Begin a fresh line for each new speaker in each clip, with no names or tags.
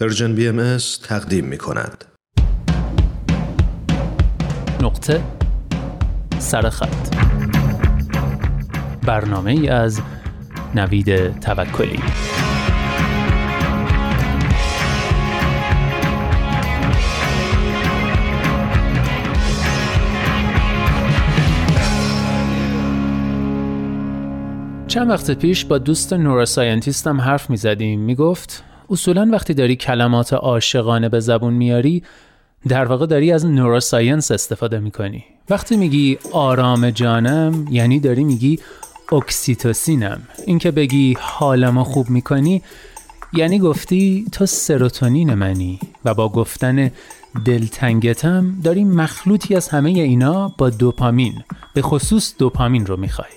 Persian BM تقدیم می کند.
نقطه سرخط برنامه ای از نوید توکلی. چند وقت پیش با دوست neuroscientist م حرف می زدیم می گفت اصولا وقتی داری کلمات عاشقانه به زبون میاری در واقع داری از نوروساینس استفاده می‌کنی. وقتی میگی آرام جانم یعنی داری میگی اکسیتوسینم. اینکه بگی حالمو خوب می‌کنی یعنی گفتی تو سروتونین منی و با گفتن دلتنگتم داری مخلوطی از همه اینا با دوپامین. به خصوص دوپامین رو می‌خوای.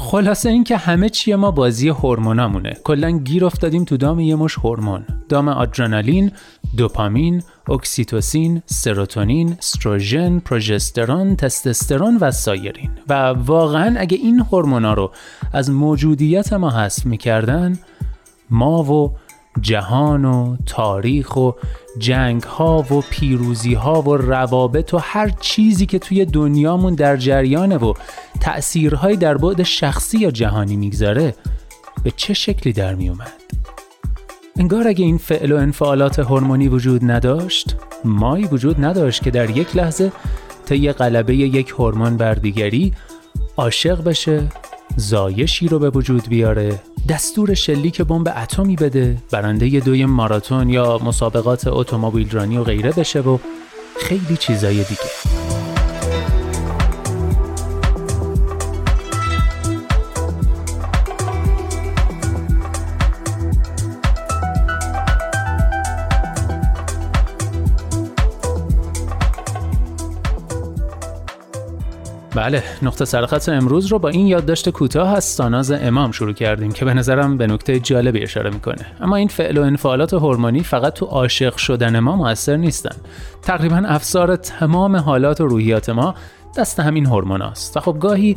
خلاصه اینکه همه چیه ما بازی هورمونامونه. کلا گیر افتادیم تو دام یه مش هورمون. دام آدرنالین دوپامین اکسیتوسین سروتونین استروژن پروژسترون تستوسترون و سایرین. و واقعا اگه این هورمونا رو از موجودیت ما حذف می‌کردن ما و جهان و تاریخ و جنگ ها و پیروزی ها و روابط و هر چیزی که توی دنیامون در جریانه و تأثیرهایی در بعد شخصی یا جهانی می‌گذاره به چه شکلی در می اومد؟ انگار اگه این فعل و انفعالات هورمونی وجود نداشت مایی وجود نداشت که در یک لحظه طی غلبه یک هورمون بر دیگری عاشق بشه زایشی رو به وجود بیاره دستور شلیک بمب اتمی بده برنده دوی ماراتون یا مسابقات اتومبیل رانی و غیره بشه و خیلی چیزای دیگه. بله نقطه سرخط امروز رو با این یادداشت کوتاه از ساناز امام شروع کردیم که به نظرم به نکته جالبی اشاره می‌کنه. اما این فعل و انفعالات هورمونی فقط تو عاشق شدن ما موثر نیستن. تقریبا افسار تمام حالات و روحیات ما دست همین هورموناست و خب گاهی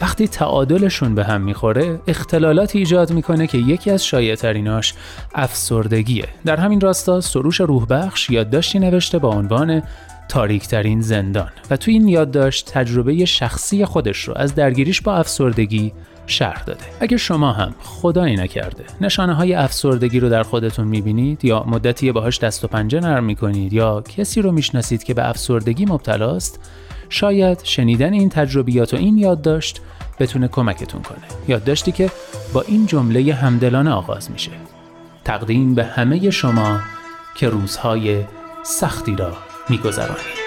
وقتی تعادلشون به هم می‌خوره اختلالاتی ایجاد می‌کنه که یکی از شایعتریناش افسردگیه. در همین راستا سروش روحبخش یادداشتی نوشته با عنوان تاریکترین زندان. و تو این یادداشت تجربه شخصی خودش رو از درگیریش با افسردگی شرح داده. اگر شما هم خدایی نکرده نشانه های افسردگی رو در خودتون می‌بینید یا مدتی باهاش دست و پنجه نرم می‌کنید یا کسی رو می‌شناسید که به افسردگی مبتلاست شاید شنیدن این تجربیات و این یادداشت بتونه کمکتون کنه. یادداشتی که با این جمله همدلانه آغاز میشه. تقدیم به همه شما که روزهای سختی را میگذرانید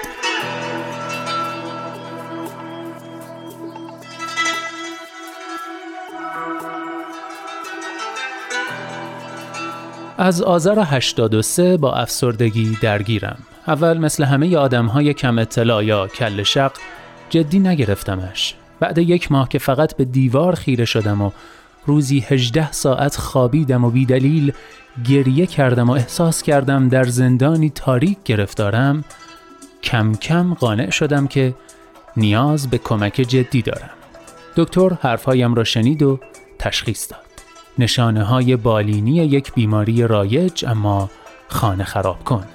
از آذر 83 با افسردگی درگیرم. اول مثل همه آدم های کم اطلاع یا کل شق جدی نگرفتمش. بعد یک ماه که فقط به دیوار خیره شدم و روزی 18 ساعت خوابیدم و بیدلیل گریه کردم و احساس کردم در زندانی تاریک گرفتارم کم کم قانع شدم که نیاز به کمک جدی دارم. دکتر حرفهایم را شنید و تشخیص داد. نشانه های بالینی یک بیماری رایج اما خانه خراب کن.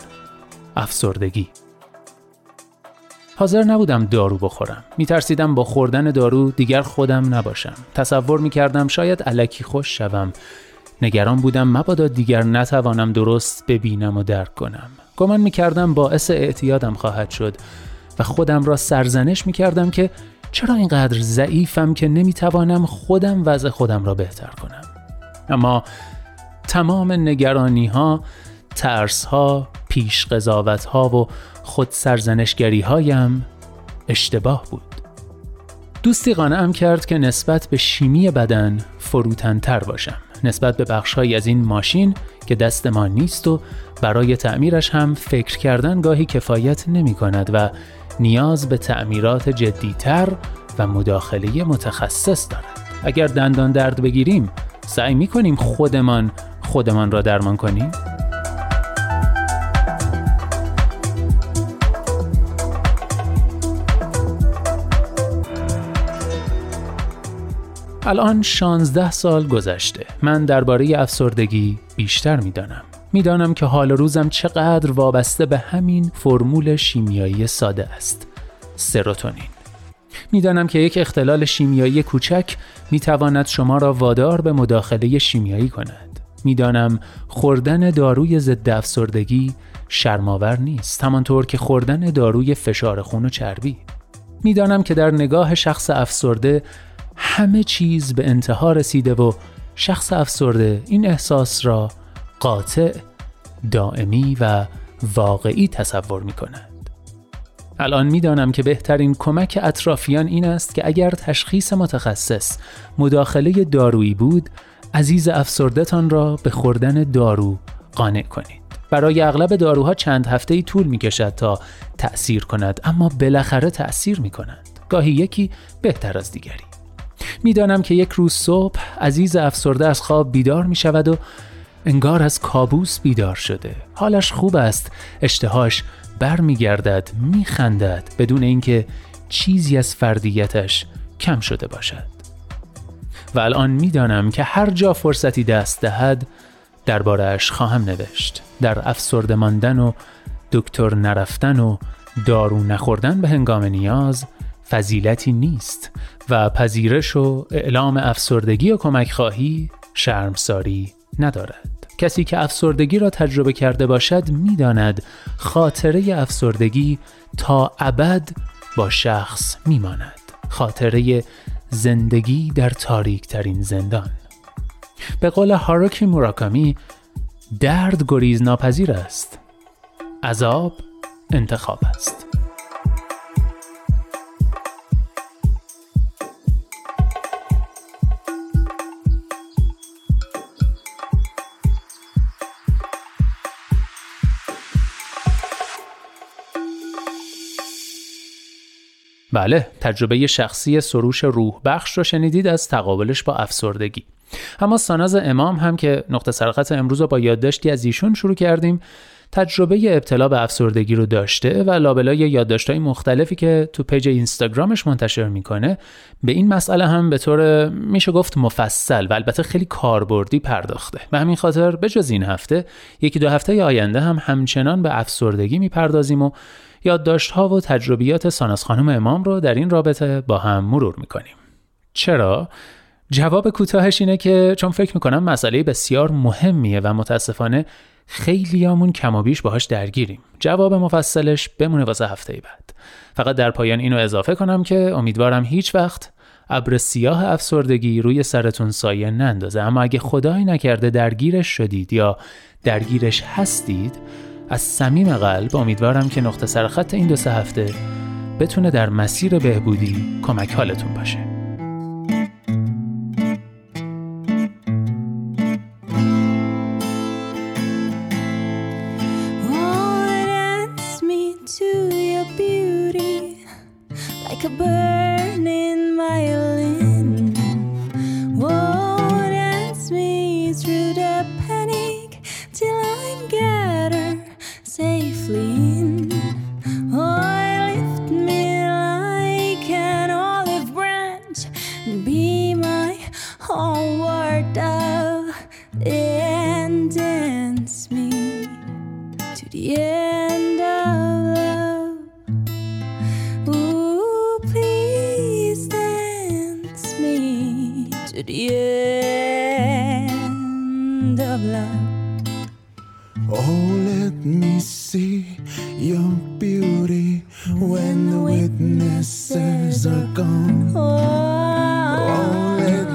افسردگی. حاضر نبودم دارو بخورم. میترسیدم با خوردن دارو دیگر خودم نباشم. تصور می‌کردم شاید علکی خوش شوم. نگران بودم مبادا دیگر نتوانم درست ببینم و درک کنم. گمان می‌کردم باعث اعتیادم خواهد شد و خودم را سرزنش می‌کردم که چرا اینقدر ضعیفم که نمی‌توانم خودم وضع خودم را بهتر کنم. اما تمام نگرانی ها ترس ها پیش قضاوت ها و خود سرزنشگری هایم اشتباه بود. دوستی قانعم کرد که نسبت به شیمی بدن فروتنتر باشم. نسبت به بخشهایی از این ماشین که دست ما نیست و برای تعمیرش هم فکر کردن گاهی کفایت نمی کند و نیاز به تعمیرات جدیتر و مداخله متخصص دارد. اگر دندان درد بگیریم سعی می کنیم خودمان خودمان را درمان کنیم؟ الان 16 سال گذشته. من درباره افسردگی بیشتر می‌دانم. می‌دانم که حال روزم چقدر وابسته به همین فرمول شیمیایی ساده است. سروتونین. می‌دانم که یک اختلال شیمیایی کوچک می‌تواند شما را وادار به مداخله شیمیایی کند. می‌دانم خوردن داروی ضد افسردگی شرماور نیست همانطور که خوردن داروی فشار خون و چربی. می‌دانم که در نگاه شخص افسرده همه چیز به انتها رسیده و شخص افسرده این احساس را قاطع، دائمی و واقعی تصور می کند. الان می‌دانم که بهترین کمک اطرافیان این است که اگر تشخیص متخصص مداخله دارویی بود عزیز افسردتان را به خوردن دارو قانع کنید. برای اغلب داروها چند هفته ای طول می کشد تا تأثیر کند اما بالاخره تأثیر می کنند. گاهی یکی بهتر از دیگری. می‌دانم که یک روز صبح عزیز افسرده از خواب بیدار می شود و انگار از کابوس بیدار شده. حالش خوب است. اشتهاش برمیگردد میخندد بدون اینکه چیزی از فردیتش کم شده باشد و الان می‌دانم که هر جا فرصتی دست دهد دربارهش خواهم نوشت در افسرده ماندن و دکتر نرفتن و دارو نخوردن به هنگام نیاز فضیلتی نیست و پذیرش و اعلام افسردگی و کمک خواهی شرمساری ندارد. کسی که افسردگی را تجربه کرده باشد می‌داند خاطره افسردگی تا ابد با شخص میماند. خاطره زندگی در تاریک ترین زندان. به قول هاروکی موراکامی درد گریز ناپذیر است. عذاب انتخاب است. بله تجربه شخصی سروش روح بخش رو شنیدید از تقابلش با افسردگی. اما ساناز امام هم که نقطه سرقت امروز رو با یادداشتی از ایشون شروع کردیم تجربه ابتلا به افسردگی رو داشته و لابلای یادداشت‌های مختلفی که تو پیج اینستاگرامش منتشر می‌کنه به این مسئله هم به طور میشه گفت مفصل و البته خیلی کاربردی پرداخته به همین خاطر به جز این هفته یکی دو هفته آینده هم همچنان به افسردگی می‌پردازیم و ها و تجربیات ساناس خانم امام رو در این رابطه با هم مرور می‌کنیم. چرا؟ جواب کوتاهش اینه که چون فکر می‌کنم مسئله بسیار مهمیه و متاسفانه خیلیامون کم و بیش باهاش درگیریم. جواب مفصلش بمونه واسه هفته بعد. فقط در پایان اینو اضافه کنم که امیدوارم هیچ وقت ابر سیاه افسردگی روی سرتون سایه نندازه اما اگه خدایی نکرده درگیرش شدید یا درگیرش هستید از صمیم قلب امیدوارم که نقطه سرخط این دو سه هفته بتونه در مسیر بهبودی کمک حالتون باشه
in my life. the end of love. Oh, let me
see your beauty when the witnesses are gone. Oh, let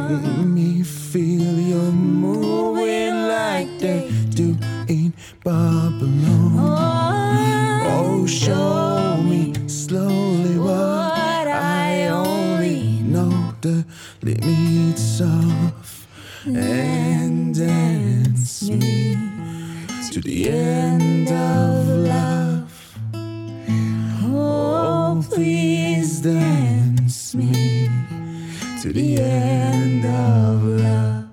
me feel you moving like they do in Babylon. Oh, show. to the end of love.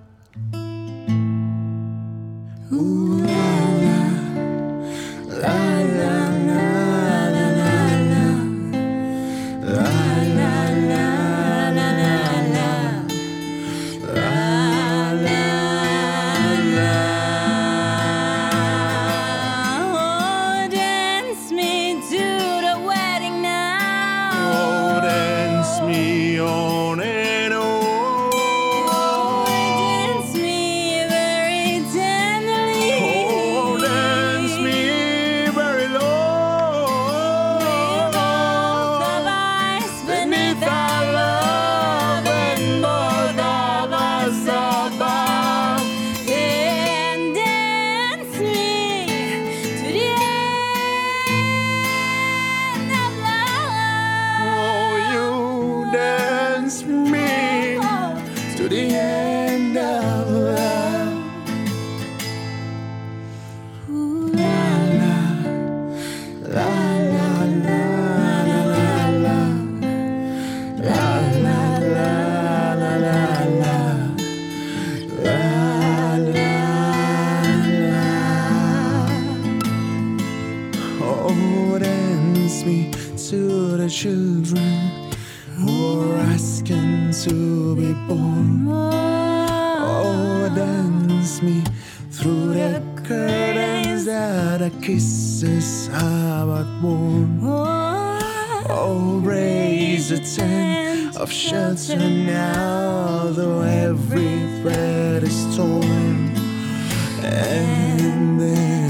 Have worn. Oh, raise a tent of shelter now, though every thread is torn. And dance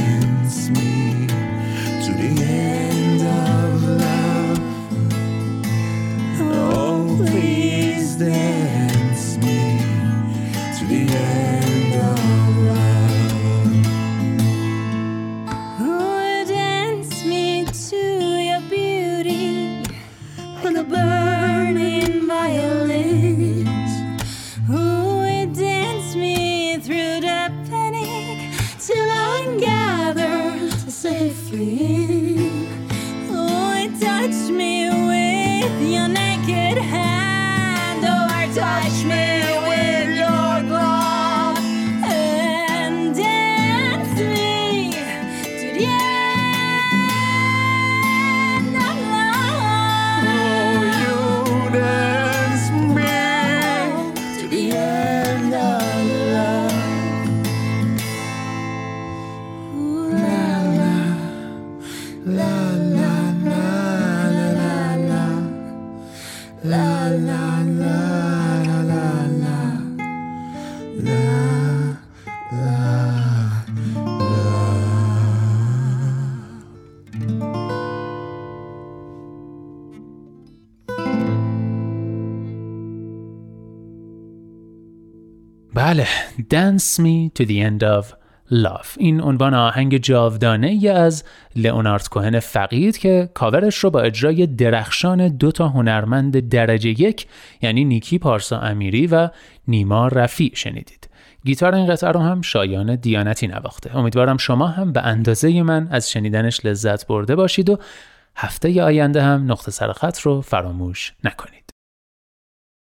la la
بله Dance Me to the End of Love. این عنوان آهنگ جاودانه ای از لئونارد کوهن فقید که کاورش رو با اجرای درخشان دو تا هنرمند درجه یک یعنی نیکی پارسا امیری و نیما رفیع شنیدید. گیتار این قطعه رو هم شایان دیانتی نواخته. امیدوارم شما هم به اندازه من از شنیدنش لذت برده باشید و هفته آینده هم نقطه سرخط رو فراموش نکنید.